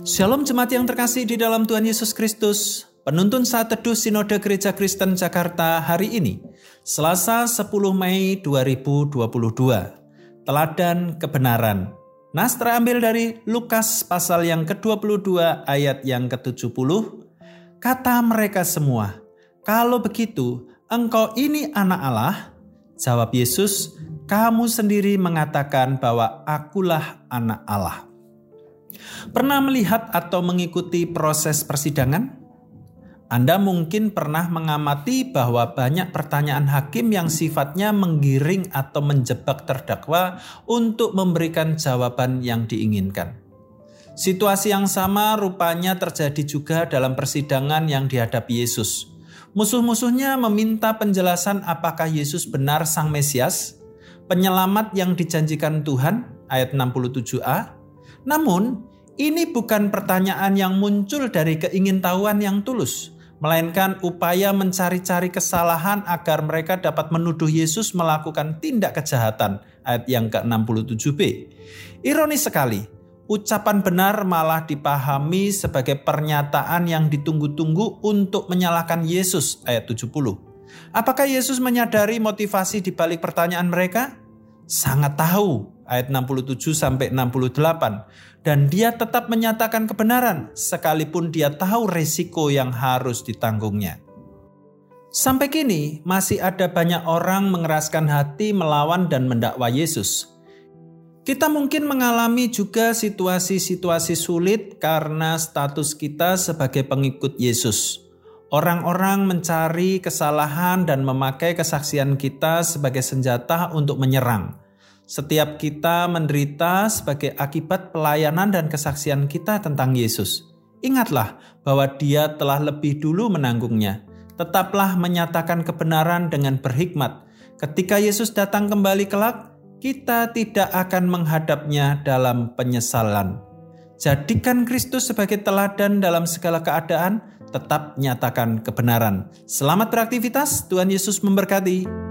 Shalom jemaat yang terkasih di dalam Tuhan Yesus Kristus. Penuntun saat teduh Sinode Gereja Kristen Jakarta hari ini, Selasa 10 Mei 2022. Teladan kebenaran. Nas terambil dari Lukas pasal yang ke-22 ayat yang ke-70. Kata mereka semua, "Kalau begitu, engkau ini anak Allah?" Jawab Yesus, "Kamu sendiri mengatakan bahwa akulah anak Allah." Pernah melihat atau mengikuti proses persidangan? Anda mungkin pernah mengamati bahwa banyak pertanyaan hakim yang sifatnya menggiring atau menjebak terdakwa untuk memberikan jawaban yang diinginkan. Situasi yang sama rupanya terjadi juga dalam persidangan yang dihadapi Yesus. Musuh-musuhnya meminta penjelasan apakah Yesus benar Sang Mesias, penyelamat yang dijanjikan Tuhan, ayat 67a. Namun, ini bukan pertanyaan yang muncul dari keingintahuan yang tulus, melainkan upaya mencari-cari kesalahan agar mereka dapat menuduh Yesus melakukan tindak kejahatan. Ayat yang ke-67b. Ironis sekali, ucapan benar malah dipahami sebagai pernyataan yang ditunggu-tunggu untuk menyalahkan Yesus. Ayat 70. Apakah Yesus menyadari motivasi di balik pertanyaan mereka? Sangat tahu ayat 67 sampai 68 dan dia tetap menyatakan kebenaran sekalipun dia tahu resiko yang harus ditanggungnya. Sampai kini masih ada banyak orang mengeraskan hati melawan dan mendakwa Yesus. Kita mungkin mengalami juga situasi-situasi sulit karena status kita sebagai pengikut Yesus. Orang-orang mencari kesalahan dan memakai kesaksian kita sebagai senjata untuk menyerang. Setiap kita menderita sebagai akibat pelayanan dan kesaksian kita tentang Yesus. Ingatlah bahwa Dia telah lebih dulu menanggungnya. Tetaplah menyatakan kebenaran dengan berhikmat. Ketika Yesus datang kembali kelak, kita tidak akan menghadapnya dalam penyesalan. Jadikan Kristus sebagai teladan dalam segala keadaan, tetap nyatakan kebenaran. Selamat beraktivitas, Tuhan Yesus memberkati.